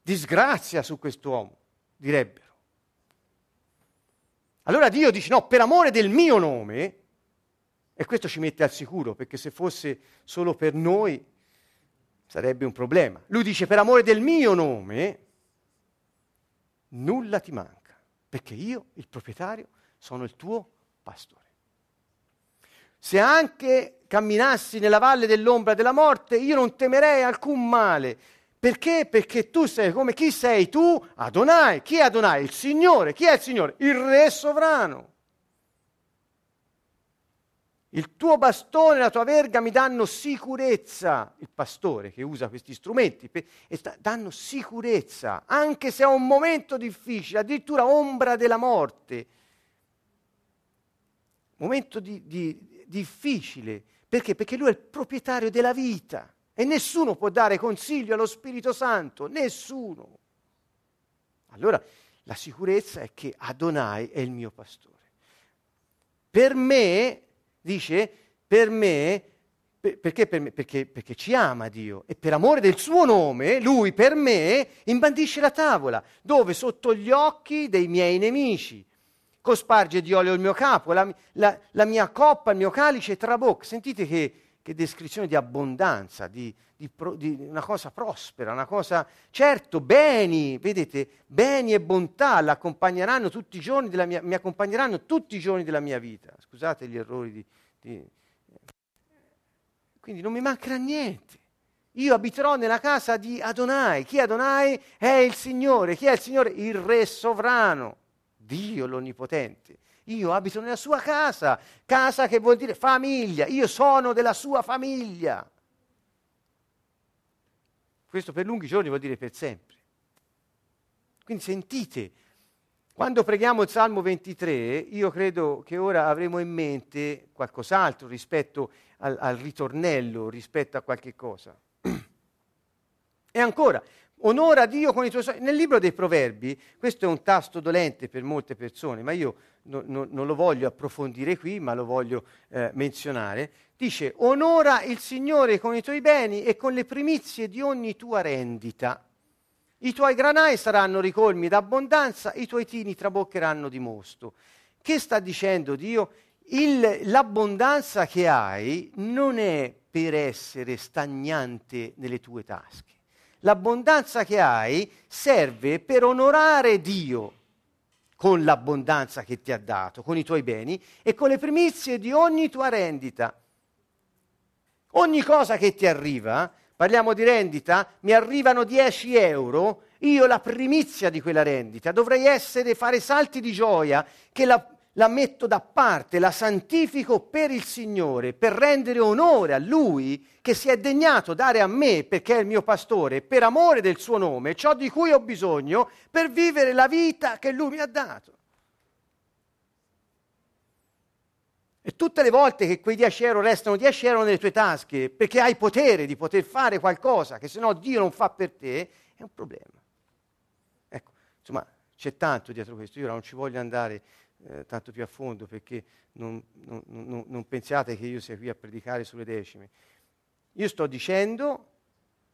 Disgrazia su quest'uomo, direbbero. Allora Dio dice no, per amore del mio nome, e questo ci mette al sicuro, perché se fosse solo per noi sarebbe un problema. Lui dice per amore del mio nome nulla ti manca, perché io, il proprietario, sono il tuo pastore. Se anche camminassi nella valle dell'ombra della morte, io non temerei alcun male, Perché? Perché tu sei come chi sei tu? Adonai. Chi è Adonai? Il Signore. Chi è il Signore? Il Re sovrano. Il tuo bastone e la tua verga mi danno sicurezza. Il pastore che usa questi strumenti per, danno sicurezza, anche se è un momento difficile, addirittura ombra della morte. Momento di, di, difficile. Perché? Perché lui è il proprietario della vita e nessuno può dare consiglio allo Spirito Santo, nessuno. Allora la sicurezza è che Adonai è il mio pastore. Per me dice, per me, per, perché, per me? Perché, perché ci ama Dio e per amore del suo nome, lui per me imbandisce la tavola, dove sotto gli occhi dei miei nemici cosparge di olio il mio capo, la, la, la mia coppa, il mio calice trabocca. Sentite che, che descrizione di abbondanza, di, di, di, una cosa prospera, una cosa, certo, beni, vedete, beni e bontà l'accompagneranno tutti i giorni della mia, mi accompagneranno tutti i giorni della mia vita. Scusate gli errori di, di... Quindi non mi mancherà niente. Io abiterò nella casa di Adonai. Chi Adonai? È il Signore. Chi è il Signore? Il Re sovrano, Dio l'Onnipotente. Io abito nella sua casa, casa che vuol dire famiglia, io sono della sua famiglia. Questo per lunghi giorni vuol dire per sempre. Quindi sentite, quando preghiamo il Salmo 23, io credo che ora avremo in mente qualcos'altro rispetto al, al ritornello, rispetto a qualche cosa. E ancora, onora Dio con i tuoi soldi. Nel libro dei proverbi, questo è un tasto dolente per molte persone, ma io no, no, non lo voglio approfondire qui, ma lo voglio eh, menzionare. Dice, onora il Signore con i tuoi beni e con le primizie di ogni tua rendita. I tuoi granai saranno ricolmi d'abbondanza, i tuoi tini traboccheranno di mosto. Che sta dicendo Dio? Il, l'abbondanza che hai non è per essere stagnante nelle tue tasche l'abbondanza che hai serve per onorare Dio con l'abbondanza che ti ha dato, con i tuoi beni e con le primizie di ogni tua rendita. Ogni cosa che ti arriva, parliamo di rendita, mi arrivano 10 euro, io la primizia di quella rendita dovrei essere, fare salti di gioia che la, la metto da parte, la santifico per il Signore, per rendere onore a Lui che si è degnato dare a me, perché è il mio pastore, per amore del suo nome, ciò di cui ho bisogno per vivere la vita che Lui mi ha dato. E tutte le volte che quei 10 euro restano 10 euro nelle tue tasche, perché hai potere di poter fare qualcosa che se no Dio non fa per te, è un problema. Ecco, insomma, c'è tanto dietro questo. Io ora non ci voglio andare eh, tanto più a fondo perché non, non, non, non, pensiate che io sia qui a predicare sulle decime. Io sto dicendo,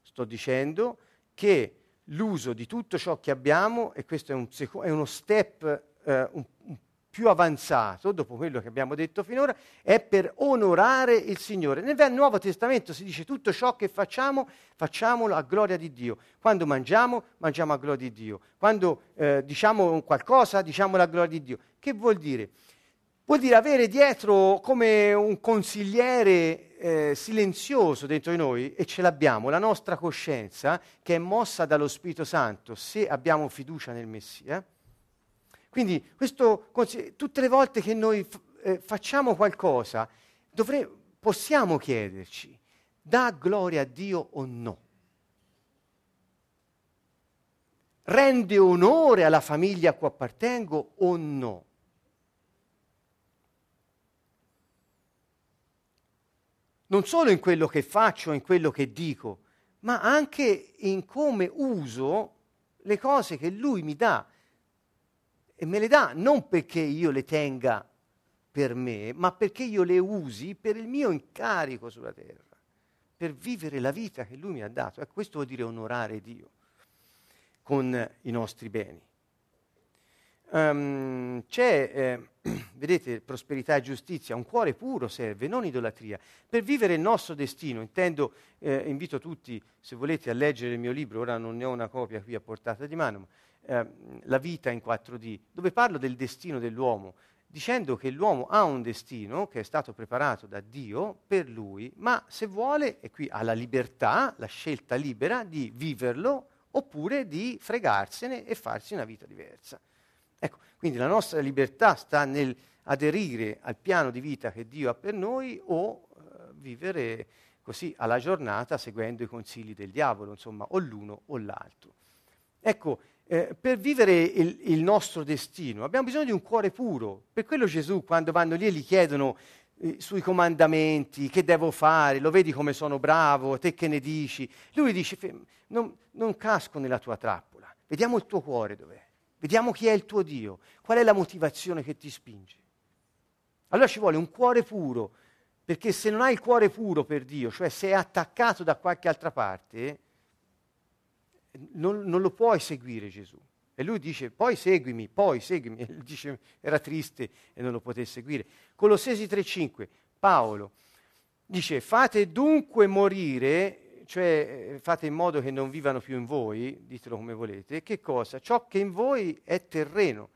sto dicendo che l'uso di tutto ciò che abbiamo, e questo è, un è uno step eh, un, un più avanzato, dopo quello che abbiamo detto finora, è per onorare il Signore. Nel Nuovo Testamento si dice tutto ciò che facciamo, facciamolo a gloria di Dio. Quando mangiamo, mangiamo a gloria di Dio. Quando eh, diciamo qualcosa, diciamolo a gloria di Dio. Che vuol dire? Vuol dire avere dietro come un consigliere eh, silenzioso dentro di noi, e ce l'abbiamo, la nostra coscienza, che è mossa dallo Spirito Santo, se abbiamo fiducia nel Messia quindi questo, tutte le volte che noi eh, facciamo qualcosa, dovre- possiamo chiederci, dà gloria a Dio o no? Rende onore alla famiglia a cui appartengo o no? Non solo in quello che faccio, in quello che dico, ma anche in come uso le cose che Lui mi dà e me le dà non perché io le tenga per me, ma perché io le usi per il mio incarico sulla terra, per vivere la vita che Lui mi ha dato. Ecco, questo vuol dire onorare Dio con i nostri beni. Um, c'è, eh, vedete, prosperità e giustizia, un cuore puro serve, non idolatria. Per vivere il nostro destino, intendo, eh, invito tutti, se volete, a leggere il mio libro, ora non ne ho una copia qui a portata di mano, ma eh, La vita in 4D, dove parlo del destino dell'uomo. dicendo che l'uomo ha un destino che è stato preparato da Dio per lui, ma se vuole, e qui ha la libertà, la scelta libera di viverlo oppure di fregarsene e farsi una vita diversa. Ecco, quindi la nostra libertà sta nel aderire al piano di vita che Dio ha per noi o eh, vivere così alla giornata seguendo i consigli del diavolo, insomma, o l'uno o l'altro. Ecco, eh, per vivere il, il, nostro destino abbiamo bisogno di un cuore puro. Per quello Gesù, quando vanno lì e gli chiedono eh, sui comandamenti, che devo fare, lo vedi come sono bravo, te che ne dici? Lui dice, non, non casco nella tua trappola, vediamo il tuo cuore dov'è, vediamo chi è il tuo Dio, qual è la motivazione che ti spinge. Allora ci vuole un cuore puro, perché se non hai il cuore puro per Dio, cioè se è attaccato da qualche altra parte, non, non, lo puoi seguire Gesù. E lui dice, poi seguimi, poi seguimi. E dice, era triste e non lo poté seguire. Colossesi 3.5, Paolo dice, fate dunque morire, cioè eh, fate in modo che non vivano più in voi, ditelo come volete, che cosa? Ciò che in voi è terreno.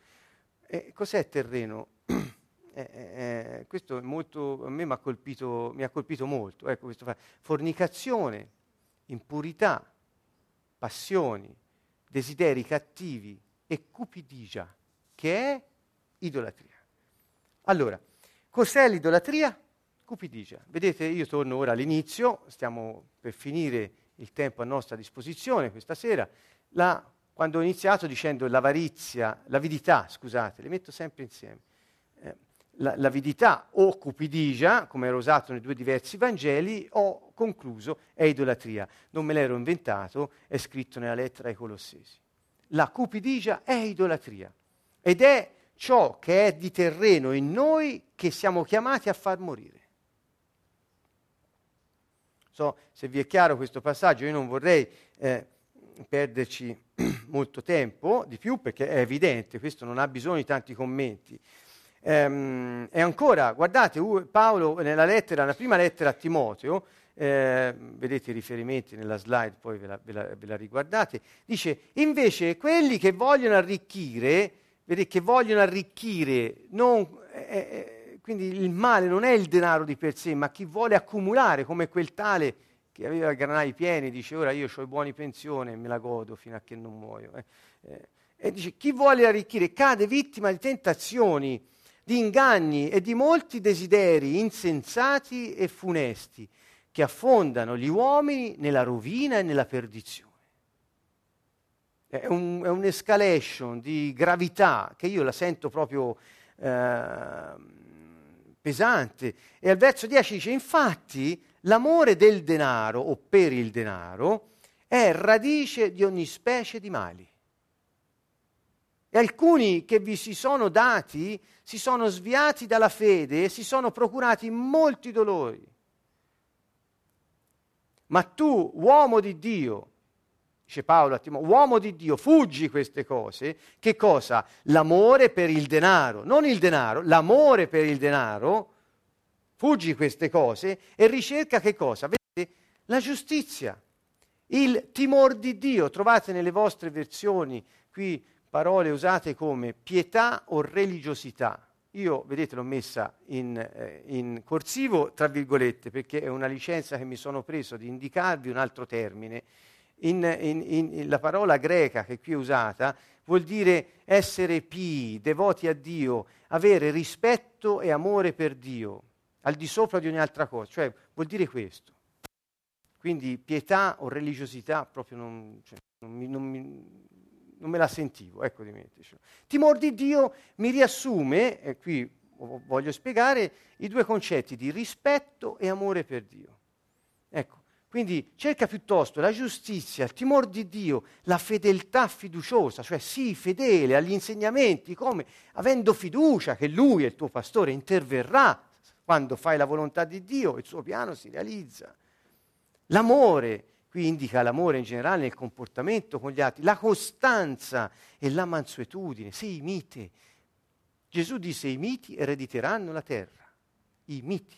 E cos'è terreno? Eh, eh, eh, questo molto, a me mi ha colpito molto. Ecco. Fornicazione, impurità, passioni, desideri cattivi e cupidigia, che è idolatria. Allora, cos'è l'idolatria? Cupidigia. Vedete, io torno ora all'inizio, stiamo per finire il tempo a nostra disposizione questa sera. La, quando ho iniziato dicendo l'avarizia, l'avidità, scusate, le metto sempre insieme. Eh, l'avidità o cupidigia, come era usato nei due diversi Vangeli, ho concluso è idolatria. Non me l'ero inventato, è scritto nella lettera ai Colossesi. La cupidigia è idolatria ed è ciò che è di terreno in noi che siamo chiamati a far morire. So se vi è chiaro questo passaggio, io non vorrei eh, perderci molto tempo di più perché è evidente, questo non ha bisogno di tanti commenti. Ehm, e ancora, guardate, Paolo nella lettera, nella prima lettera a Timoteo, eh, vedete i riferimenti nella slide, poi ve la, ve, la, ve la, riguardate, dice invece quelli che vogliono arricchire, vedete, che vogliono arricchire, non, eh, eh, quindi il male non è il denaro di per sé, ma chi vuole accumulare come quel tale che aveva i granai pieni, dice ora io ho i buoni pensione e me la godo fino a che non muoio. Eh. Eh, e dice chi vuole arricchire cade vittima di tentazioni di inganni e di molti desideri insensati e funesti che affondano gli uomini nella rovina e nella perdizione. È, un, è un'escalation di gravità che io la sento proprio eh, pesante. E al verso 10 dice, infatti l'amore del denaro o per il denaro è radice di ogni specie di mali. E alcuni che vi si sono dati si sono sviati dalla fede e si sono procurati molti dolori. Ma tu, uomo di Dio, dice Paolo a Timoteo, uomo di Dio, fuggi queste cose. Che cosa? L'amore per il denaro, non il denaro, l'amore per il denaro. Fuggi queste cose e ricerca che cosa? Vedete? La giustizia, il timor di Dio. Trovate nelle vostre versioni qui parole usate come pietà o religiosità. Io, vedete, l'ho messa in, eh, in, corsivo, tra virgolette, perché è una licenza che mi sono preso di indicarvi un altro termine. In, in, la parola greca che qui è usata vuol dire essere pii, devoti a Dio, avere rispetto e amore per Dio, al di sopra di ogni altra cosa, cioè vuol dire questo. Quindi pietà o religiosità proprio non, cioè, non, mi, non mi, non me la sentivo, ecco dimenticelo. Timor di Dio mi riassume, e qui voglio spiegare, i due concetti di rispetto e amore per Dio. Ecco, quindi cerca piuttosto la giustizia, il timore di Dio, la fedeltà fiduciosa, cioè sii fedele agli insegnamenti, come avendo fiducia che Lui, il tuo pastore, interverrà quando fai la volontà di Dio, il suo piano si realizza. L'amore, qui indica l'amore in generale nel comportamento con gli altri, la costanza e la mansuetudine, sii mite. Gesù disse i miti erediteranno la terra, i miti.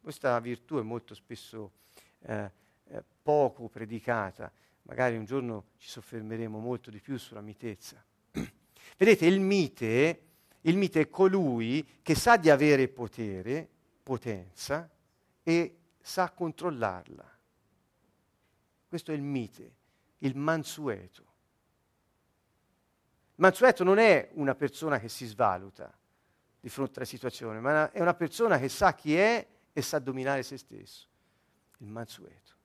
Questa virtù è molto spesso eh, eh, poco predicata, magari un giorno ci soffermeremo molto di più sulla mitezza. Vedete, il mite il mite è colui che sa di avere potere, potenza, e sa controllarla. Questo è il mite, il mansueto. Il mansueto non è una persona che si svaluta di fronte alla situazione, ma è una persona che sa chi è e sa dominare se stesso. Il mansueto.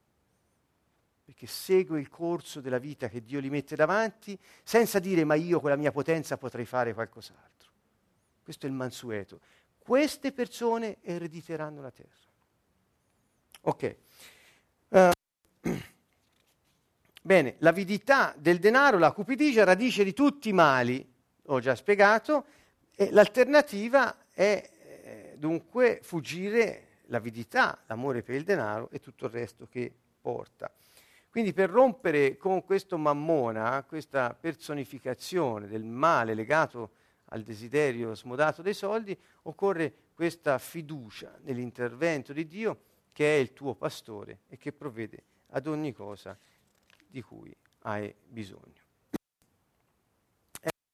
Perché segue il corso della vita che Dio gli mette davanti senza dire ma io con la mia potenza potrei fare qualcos'altro. Questo è il mansueto. Queste persone erediteranno la terra. Ok. Bene, l'avidità del denaro, la cupidigia, è radice di tutti i mali, ho già spiegato, e l'alternativa è eh, dunque fuggire l'avidità, l'amore per il denaro e tutto il resto che porta. Quindi per rompere con questo mammona, questa personificazione del male legato al desiderio smodato dei soldi, occorre questa fiducia nell'intervento di Dio che è il tuo pastore e che provvede ad ogni cosa di cui hai bisogno.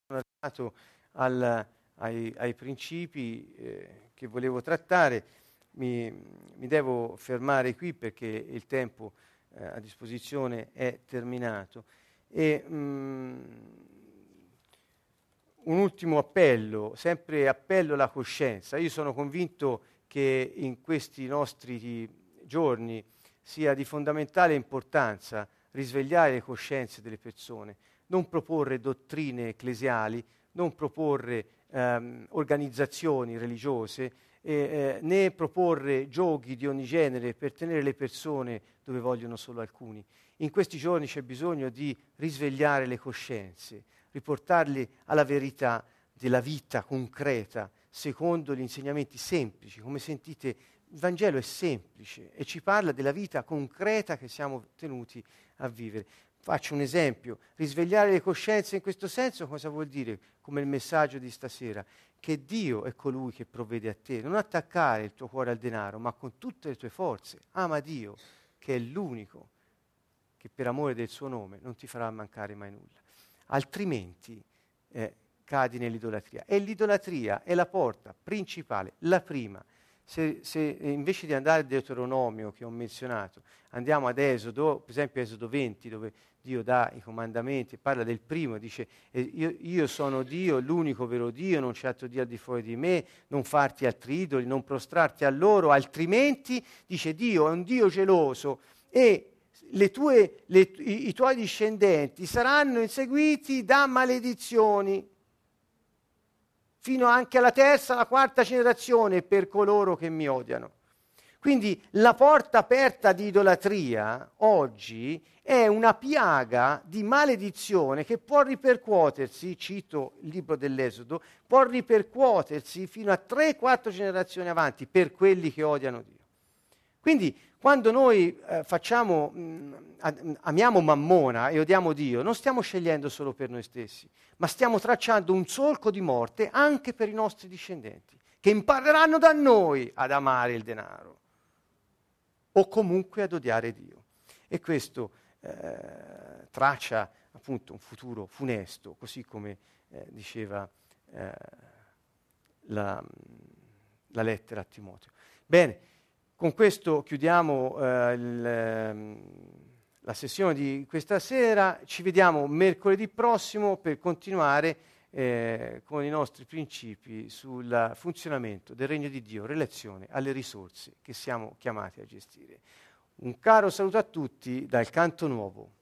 Sono arrivato al, ai, ai, principi eh, che volevo trattare, mi, mi, devo fermare qui perché il tempo eh, a disposizione è terminato. E, mm, un ultimo appello, sempre appello alla coscienza. Io sono convinto che in questi nostri giorni sia di fondamentale importanza risvegliare le coscienze delle persone, non proporre dottrine ecclesiali, non proporre ehm, organizzazioni religiose, eh, eh, né proporre giochi di ogni genere per tenere le persone dove vogliono solo alcuni. In questi giorni c'è bisogno di risvegliare le coscienze, riportarli alla verità della vita concreta, secondo gli insegnamenti semplici. Come sentite, il Vangelo è semplice e ci parla della vita concreta che siamo tenuti a vivere. Faccio un esempio, risvegliare le coscienze in questo senso cosa vuol dire? Come il messaggio di stasera, che Dio è colui che provvede a te, non attaccare il tuo cuore al denaro, ma con tutte le tue forze, ama Dio, che è l'unico che per amore del suo nome non ti farà mancare mai nulla. Altrimenti eh, cadi nell'idolatria. E l'idolatria è la porta principale, la prima. Se, se, invece di andare al Deuteronomio che ho menzionato, andiamo ad Esodo, per esempio Esodo 20, dove Dio dà i comandamenti, parla del primo, dice io, io, sono Dio, l'unico vero Dio, non c'è altro Dio al di fuori di me, non farti altri idoli, non prostrarti a loro, altrimenti, dice Dio è un Dio geloso e le tue, le, i, i tuoi discendenti saranno inseguiti da maledizioni fino anche alla terza, alla quarta generazione per coloro che mi odiano. Quindi la porta aperta di idolatria oggi è una piaga di maledizione che può ripercuotersi, cito il libro dell'Esodo, può ripercuotersi fino a 3-4 generazioni avanti per quelli che odiano Dio. Quindi quando noi eh, facciamo, mh, mm, amiamo Mammona e odiamo Dio, non stiamo scegliendo solo per noi stessi, ma stiamo tracciando un solco di morte anche per i nostri discendenti, che impareranno da noi ad amare il denaro o comunque ad odiare Dio. E questo eh, traccia appunto un futuro funesto, così come eh, diceva eh, la, la lettera a Timoteo. Bene. Con questo chiudiamo eh, il, ehm, la sessione di questa sera, ci vediamo mercoledì prossimo per continuare eh, con i nostri principi sul funzionamento del regno di Dio in relazione alle risorse che siamo chiamati a gestire. Un caro saluto a tutti dal canto nuovo.